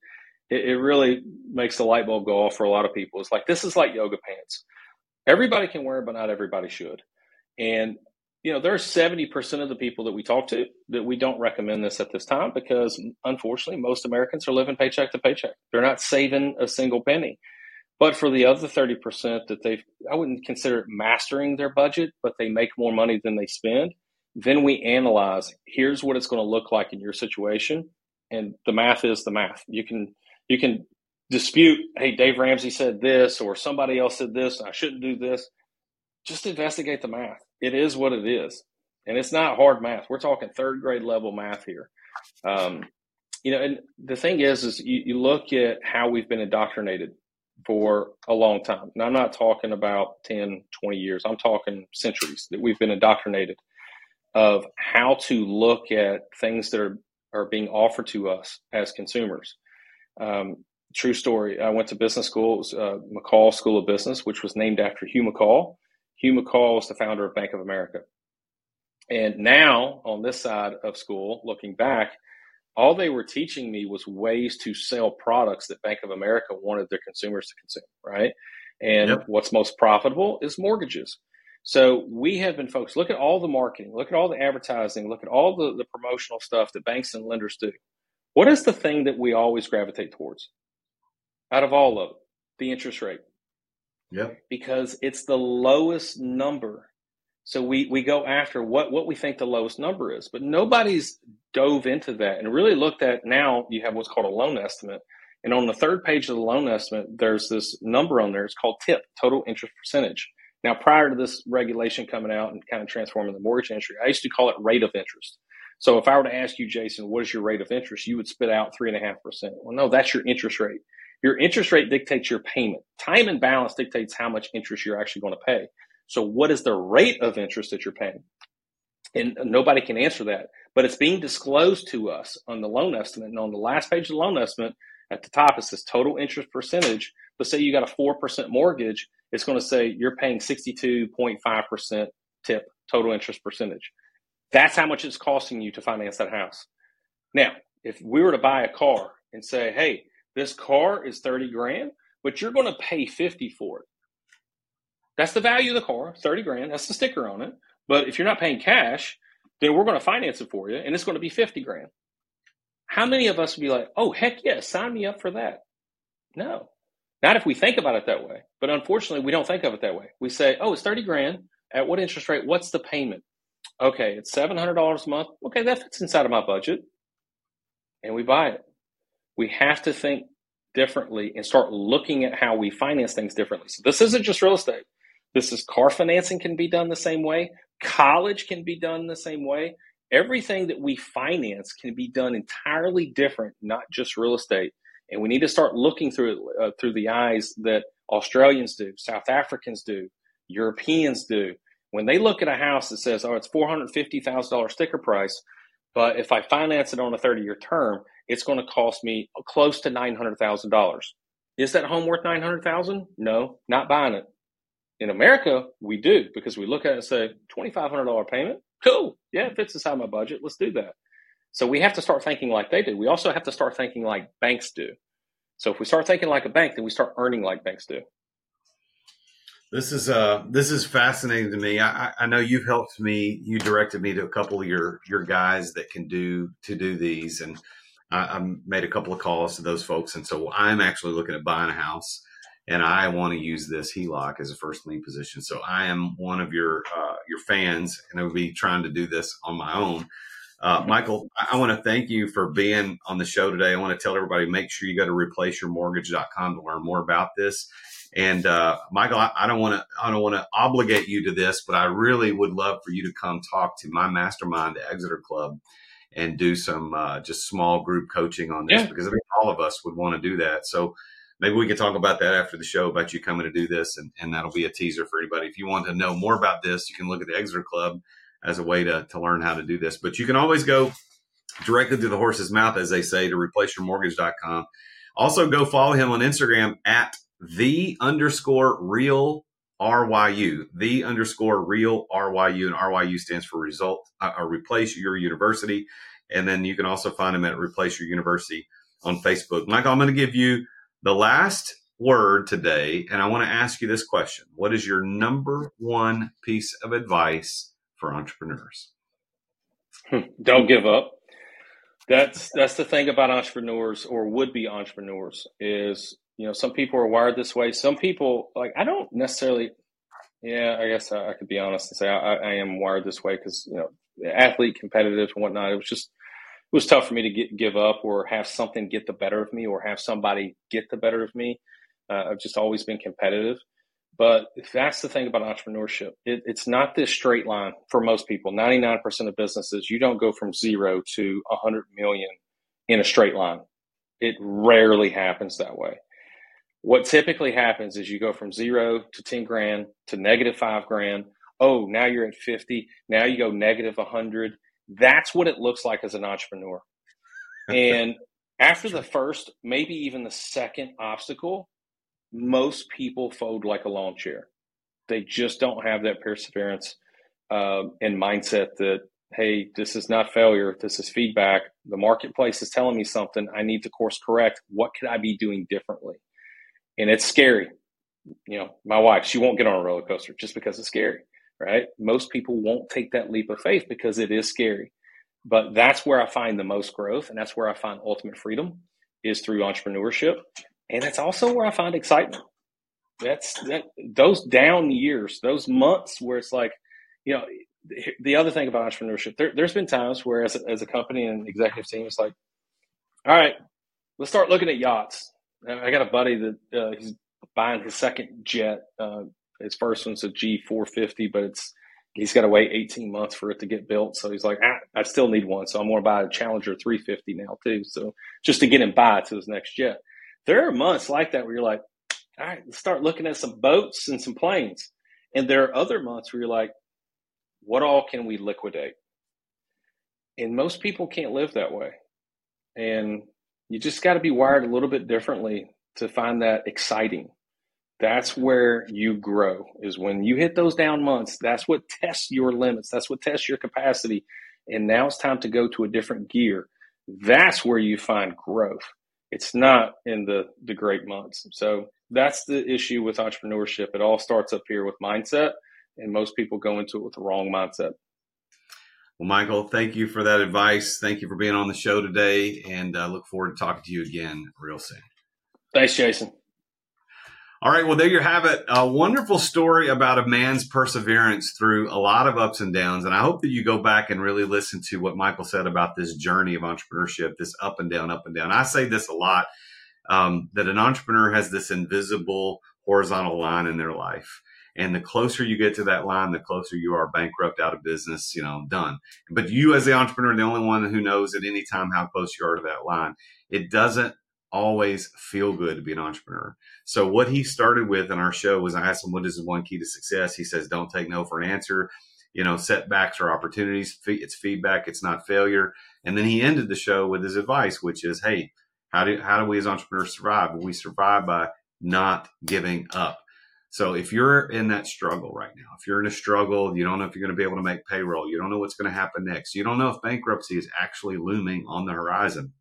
it really makes the light bulb go off for a lot of people. It's like this is like yoga pants. Everybody can wear, it, but not everybody should. And you know, there are seventy percent of the people that we talk to that we don't recommend this at this time because, unfortunately, most Americans are living paycheck to paycheck. They're not saving a single penny. But for the other thirty percent that they've, I wouldn't consider it mastering their budget, but they make more money than they spend then we analyze here's what it's going to look like in your situation. And the math is the math. You can you can dispute, hey, Dave Ramsey said this or somebody else said this, I shouldn't do this. Just investigate the math. It is what it is. And it's not hard math. We're talking third grade level math here. Um, you know, and the thing is, is you, you look at how we've been indoctrinated for a long time. And I'm not talking about 10, 20 years. I'm talking centuries that we've been indoctrinated of how to look at things that are, are being offered to us as consumers. Um, true story. I went to business school. Was uh, McColl School of Business, which was named after Hugh McColl. Hugh McColl was the founder of Bank of America. And now, on this side of school, looking back, all they were teaching me was ways to sell products that Bank of America wanted their consumers to consume, right? And yep. what's most profitable is mortgages. So we have been focused. Look at all the marketing, look at all the advertising, look at all the, the promotional stuff that banks and lenders do. What is the thing that we always gravitate towards out of all of it? The interest rate. Yep. Because it's the lowest number. So we, we go after what, what we think the lowest number is, but nobody's dove into that and really looked at now you have what's called a loan estimate. And on the third page of the loan estimate, there's this number on there. It's called TIP, total interest percentage. Now, prior to this regulation coming out and kind of transforming the mortgage industry, I used to call it rate of interest. So if I were to ask you, Jason, what is your rate of interest? You would spit out three and a half percent. Well, no, that's your interest rate. Your interest rate dictates your payment. Time and balance dictates how much interest you're actually going to pay. So what is the rate of interest that you're paying? And nobody can answer that. But it's being disclosed to us on the loan estimate. And on the last page of the loan estimate, at the top, it says total interest percentage. But say you got a 4% mortgage, it's going to say you're paying 62.5% tip total interest percentage. That's how much it's costing you to finance that house. Now, if we were to buy a car and say, hey, this car is 30 grand, but you're going to pay 50 for it. That's the value of the car, 30 grand. That's the sticker on it. But if you're not paying cash, then we're going to finance it for you and it's going to be 50 grand. How many of us would be like, oh, heck yeah, sign me up for that? No, not if we think about it that way. But unfortunately, we don't think of it that way. We say, oh, it's 30 grand. At what interest rate? What's the payment? Okay, it's $700 a month. Okay, that fits inside of my budget. And we buy it. We have to think differently and start looking at how we finance things differently. So this isn't just real estate. This is car financing can be done the same way. College can be done the same way. Everything that we finance can be done entirely different, not just real estate. And we need to start looking through uh, through the eyes that Australians do, South Africans do, Europeans do. When they look at a house that says, "Oh, it's four hundred fifty thousand dollars sticker price," but if I finance it on a thirty year term, it's going to cost me close to nine hundred thousand dollars. Is that home worth nine hundred thousand? No, not buying it. In America, we do because we look at it and say, $2,500 payment? Cool. Yeah, it fits inside my budget. Let's do that. So we have to start thinking like they do. We also have to start thinking like banks do. So if we start thinking like a bank, then we start earning like banks do. This is uh this is fascinating to me. I, I know you've helped me. You directed me to a couple of your your guys that can do to do these, and I, I made a couple of calls to those folks. And so I'm actually looking at buying a house and I want to use this HELOC as a first lien position. So I am one of your uh, your fans, and I will be trying to do this on my own. Uh, Michael, I want to thank you for being on the show today. I want to tell everybody make sure you go to replaceyourmortgage.com to learn more about this. And uh, Michael, I, I don't want to I don't want to obligate you to this, but I really would love for you to come talk to my mastermind, the Exiter Club, and do some uh, just small group coaching on this yeah. because I think all of us would want to do that. So maybe we can talk about that after the show about you coming to do this, and, and that'll be a teaser for anybody. If you want to know more about this, you can look at the Exiter Club as a way to, to learn how to do this. But you can always go directly to the horse's mouth, as they say, to replaceyourmortgage.com. Also, go follow him on Instagram at the underscore real RYU, the underscore real RYU, and RYU stands for result uh, or replace your university. And then you can also find them at replace your university on Facebook. Michael, I'm going to give you the last word today, and I want to ask you this question What is your number one piece of advice for entrepreneurs? Hmm, don't give up. That's that's the thing about entrepreneurs or would be entrepreneurs is you know some people are wired this way. Some people like I don't necessarily. Yeah, I guess I, I could be honest and say I, I am wired this way because you know athlete, competitive, and whatnot. It was just it was tough for me to get, give up or have something get the better of me or have somebody get the better of me. Uh, I've just always been competitive. But that's the thing about entrepreneurship. It, it's not this straight line for most people. 99% of businesses, you don't go from zero to 100 million in a straight line. It rarely happens that way. What typically happens is you go from zero to 10 grand to negative five grand. Oh, now you're at 50. Now you go negative 100. That's what it looks like as an entrepreneur. *laughs* And after the first, maybe even the second obstacle, most people fold like a lawn chair. They just don't have that perseverance uh, and mindset that, hey, this is not failure. This is feedback. The marketplace is telling me something. I need to course correct. What could I be doing differently? And it's scary. You know, my wife, she won't get on a roller coaster just because it's scary right? Most people won't take that leap of faith because it is scary. But that's where I find the most growth and that's where I find ultimate freedom is through entrepreneurship. And that's also where I find excitement. That's that those down years, those months where it's like, you know, the other thing about entrepreneurship, there, has been times where as a, as a company and executive team, it's like, all right, let's start looking at yachts. I got a buddy that uh, he's buying his second jet. Uh, his first one's a G450, but it's he's got to wait 18 months for it to get built. So he's like, ah, I still need one. So I'm going to buy a Challenger 350 now too. So just to get him by to his next jet. There are months like that where you're like, all right, let's start looking at some boats and some planes. And there are other months where you're like, what all can we liquidate? And most people can't live that way. And you just got to be wired a little bit differently to find that exciting. That's where you grow, is when you hit those down months. That's what tests your limits. That's what tests your capacity. And now it's time to go to a different gear. That's where you find growth. It's not in the, the great months. So that's the issue with entrepreneurship. It all starts up here with mindset, and most people go into it with the wrong mindset. Well, Michael, thank you for that advice. Thank you for being on the show today, and uh, look forward to talking to you again real soon. Thanks, Jason. All right, well, there you have it. A wonderful story about a man's perseverance through a lot of ups and downs. And I hope that you go back and really listen to what Michael said about this journey of entrepreneurship, this up and down, up and down. I say this a lot um, that an entrepreneur has this invisible horizontal line in their life. And the closer you get to that line, the closer you are bankrupt, out of business, you know, done. But you, as the entrepreneur, the only one who knows at any time how close you are to that line. It doesn't always feel good to be an entrepreneur. So what he started with in our show was I asked him, what is one key to success? He says, don't take no for an answer. You know, setbacks are opportunities. It's feedback. It's not failure. And then he ended the show with his advice, which is, Hey, how do, how do we as entrepreneurs survive? We survive by not giving up. So if you're in that struggle right now, if you're in a struggle, you don't know if you're going to be able to make payroll, you don't know what's going to happen next, you don't know if bankruptcy is actually looming on the horizon,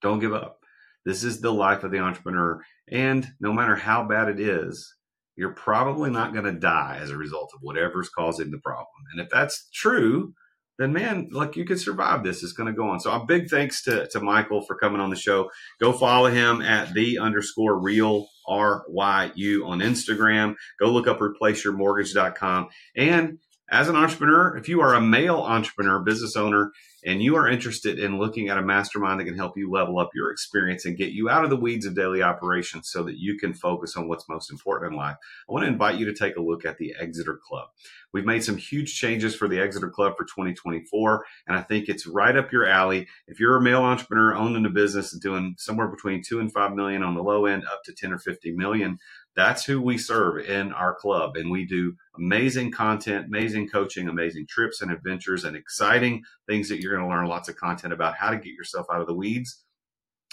don't give up. This is the life of the entrepreneur. And no matter how bad it is, you're probably not going to die as a result of whatever's causing the problem. And if that's true, then man, like you could survive this. It's going to go on. So a big thanks to, to Michael for coming on the show. Go follow him at the underscore real RYU on Instagram. Go look up replaceyourmortgage.com. And as an entrepreneur, if you are a male entrepreneur, business owner, and you are interested in looking at a mastermind that can help you level up your experience and get you out of the weeds of daily operations so that you can focus on what's most important in life, I want to invite you to take a look at the Exiter Club. We've made some huge changes for the Exiter Club for 2024, and I think it's right up your alley. If you're a male entrepreneur owning a business and doing somewhere between two and five million on the low end, up to 10 or 50 million, that's who we serve in our club. And we do amazing content, amazing coaching, amazing trips and adventures, and exciting things that you're going to learn lots of content about how to get yourself out of the weeds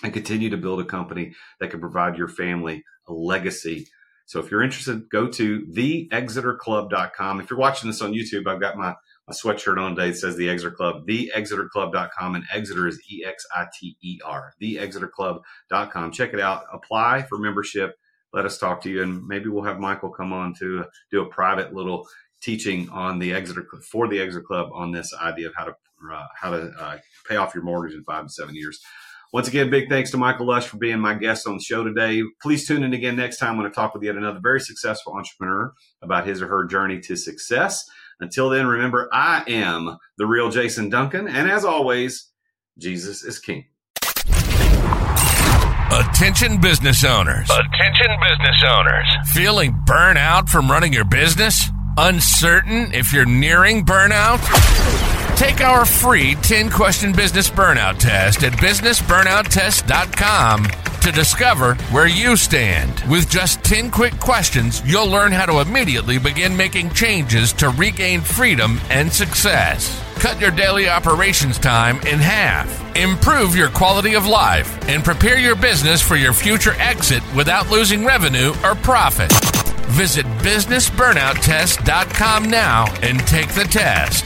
and continue to build a company that can provide your family a legacy. So if you're interested, go to theexiterclub.com. If you're watching this on YouTube, I've got my, my sweatshirt on today. It says the Exiter Club, theexiterclub.com, and Exiter is E X I T E R, theexiterclub.com. Check it out. Apply for membership let us talk to you, and maybe we'll have Michael come on to do a private little teaching on the Exiter for the Exiter Club on this idea of how to uh, how to uh, pay off your mortgage in five to seven years. Once again, big thanks to Michael Lush for being my guest on the show today. Please tune in again next time when I talk with yet another very successful entrepreneur about his or her journey to success. Until then, remember, I am the real Jason Duncan. And as always, Jesus is King. Attention business owners. Attention business owners. Feeling burnout from running your business? Uncertain if you're nearing burnout? Take our free 10 question business burnout test at businessburnouttest.com to discover where you stand. With just 10 quick questions, you'll learn how to immediately begin making changes to regain freedom and success. Cut your daily operations time in half. Improve your quality of life and prepare your business for your future exit without losing revenue or profit. Visit businessburnouttest.com now and take the test.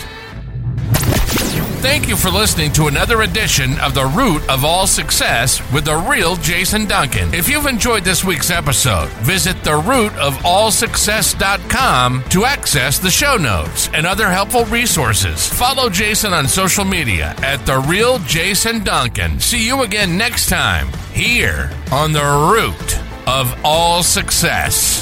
Thank you for listening to another edition of The Root of All Success with the real Jason Duncan. If you've enjoyed this week's episode, visit therootofallsuccess.com to access the show notes and other helpful resources. Follow Jason on social media at The Real Jason Duncan. See you again next time here on The Root of All Success.